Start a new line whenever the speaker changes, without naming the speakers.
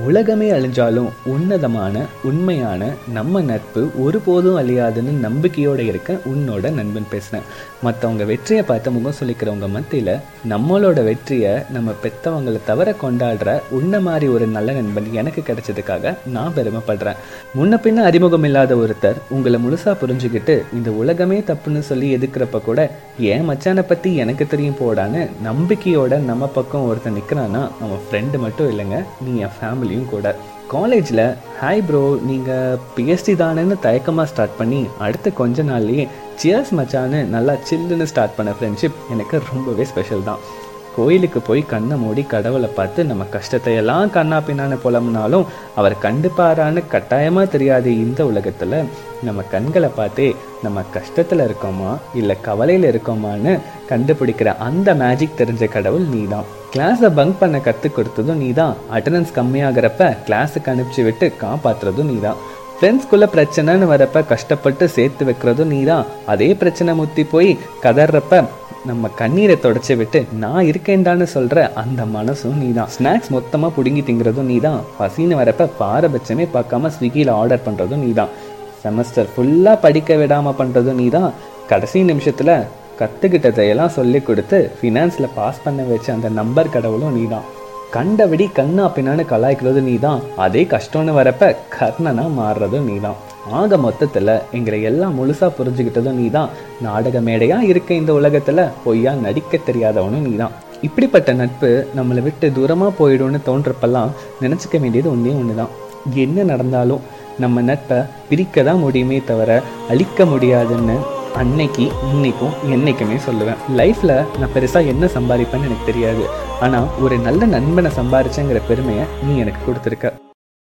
உலகமே அழிஞ்சாலும் உன்னதமான உண்மையான நம்ம நட்பு ஒருபோதும் அழியாதுன்னு நம்பிக்கையோடு இருக்க உன்னோட நண்பன் பேசுகிறேன் மற்றவங்க வெற்றியை பார்த்து முகம் சொல்லிக்கிறவங்க மத்தியில் நம்மளோட வெற்றியை நம்ம பெற்றவங்களை தவிர கொண்டாடுற உன்ன மாதிரி ஒரு நல்ல நண்பன் எனக்கு கிடைச்சதுக்காக நான் பெருமைப்படுறேன். முன்ன பின்ன அறிமுகம் இல்லாத ஒருத்தர் உங்களை முழுசாக புரிஞ்சுக்கிட்டு இந்த உலகமே தப்புன்னு சொல்லி எதுக்குறப்ப கூட ஏன் மச்சானை பற்றி எனக்கு தெரியும் போடான்னு நம்பிக்கையோட நம்ம பக்கம் ஒருத்தர் நிற்கிறான்னா அவன் ஃப்ரெண்டு மட்டும் இல்லைங்க நீ என் ஃபேமிலி ஃபேமிலியும் கூட. காலேஜில் ஹாய் ப்ரோ நீங்கள் பிஎஸ்டி தானேன்னு தயக்கமாக ஸ்டார்ட் பண்ணி அடுத்த கொஞ்ச நாள்லேயே சியர்ஸ் மச்சான்னு நல்லா சில்லுன்னு ஸ்டார்ட் பண்ண ஃப்ரெண்ட்ஷிப் எனக்கு ரொம்பவே ஸ்பெஷல் தான். கோயிலுக்கு போய் கண்ணை மூடி கடவுளை பார்த்து நம்ம கஷ்டத்தை எல்லாம் கண்ணா பின்னான்னு புலம்புனாலும் அவர் கண்டுப்பாரான்னு கட்டாயமாக தெரியாது இந்த உலகத்தில். நம்ம கண்களை பார்த்தே நம்ம கஷ்டத்தில் இருக்கோமா இல்லை கவலையில் இருக்கோமான்னு கண்டுபிடிக்கிற அந்த மேஜிக் தெரிஞ்ச கடவுள் நீ தான் கிளாஸை பங்க் பண்ண கற்றுக் கொடுத்ததும் நீ தான் அட்டண்டன்ஸ் கம்மியாகிறப்ப கிளாஸுக்கு அனுப்பிச்சி விட்டு காப்பாற்றுறதும் நீ தான் ஃப்ரெண்ட்ஸ்குள்ளே பிரச்சனைன்னு வரப்ப கஷ்டப்பட்டு சேர்த்து வைக்கிறதும் நீ தான் அதே பிரச்சனை முத்தி போய் கதறப்ப நம்ம கண்ணீரை தொடச்சி விட்டு நான் இருக்கேன்டான்னு சொல்கிற அந்த மனசும் நீ தான் ஸ்நாக்ஸ் மொத்தமாக பிடுங்கி திங்கிறதும் நீ தான் பசின்னு வரப்ப பாரபட்சமே பார்க்காம ஸ்விக்கியில் ஆர்டர் பண்ணுறதும் நீ தான் செமஸ்டர் ஃபுல்லாக படிக்க விடாமல் பண்ணுறதும் நீ தான் கடைசி நிமிஷத்தில் கற்றுக்கிட்டதையெல்லாம் சொல்லி கொடுத்து ஃபினான்ஸில் பாஸ் பண்ண வச்ச அந்த நம்பர் கடவுளும் நீ தான் கண்டபடி கண்ணா பின்னான்னு கலாய்க்கிறது நீ தான் அதே கஷ்டம்னு வரப்ப கர்ணனா மாறுறதும் நீ தான் ஆக மொத்தத்தில் எங்களை எல்லாம் முழுசாக புரிஞ்சுக்கிட்டதும் நீ தான் நாடக மேடையாக இருக்க இந்த உலகத்தில் பொய்யா நடிக்க தெரியாதவனும் நீ தான் இப்படிப்பட்ட நட்பு நம்மளை விட்டு தூரமாக போயிடும்னு தோன்றப்பெல்லாம் நினச்சிக்க வேண்டியது ஒன்றே ஒன்று தான் என்ன நடந்தாலும் நம்ம நட்பை பிரிக்க தான் முடியுமே தவிர அழிக்க முடியாதுன்னு அன்னைக்கு இன்னைக்கும் என்னைக்குமே சொல்லுவேன். லைஃப்பில் நான் பெருசாக என்ன சம்பாதிப்பேன்னு எனக்கு தெரியாது. ஆனால் ஒரு நல்ல நண்பனை சம்பாரிச்சேங்கிற பெருமையை நீ எனக்கு கொடுத்துருக்க.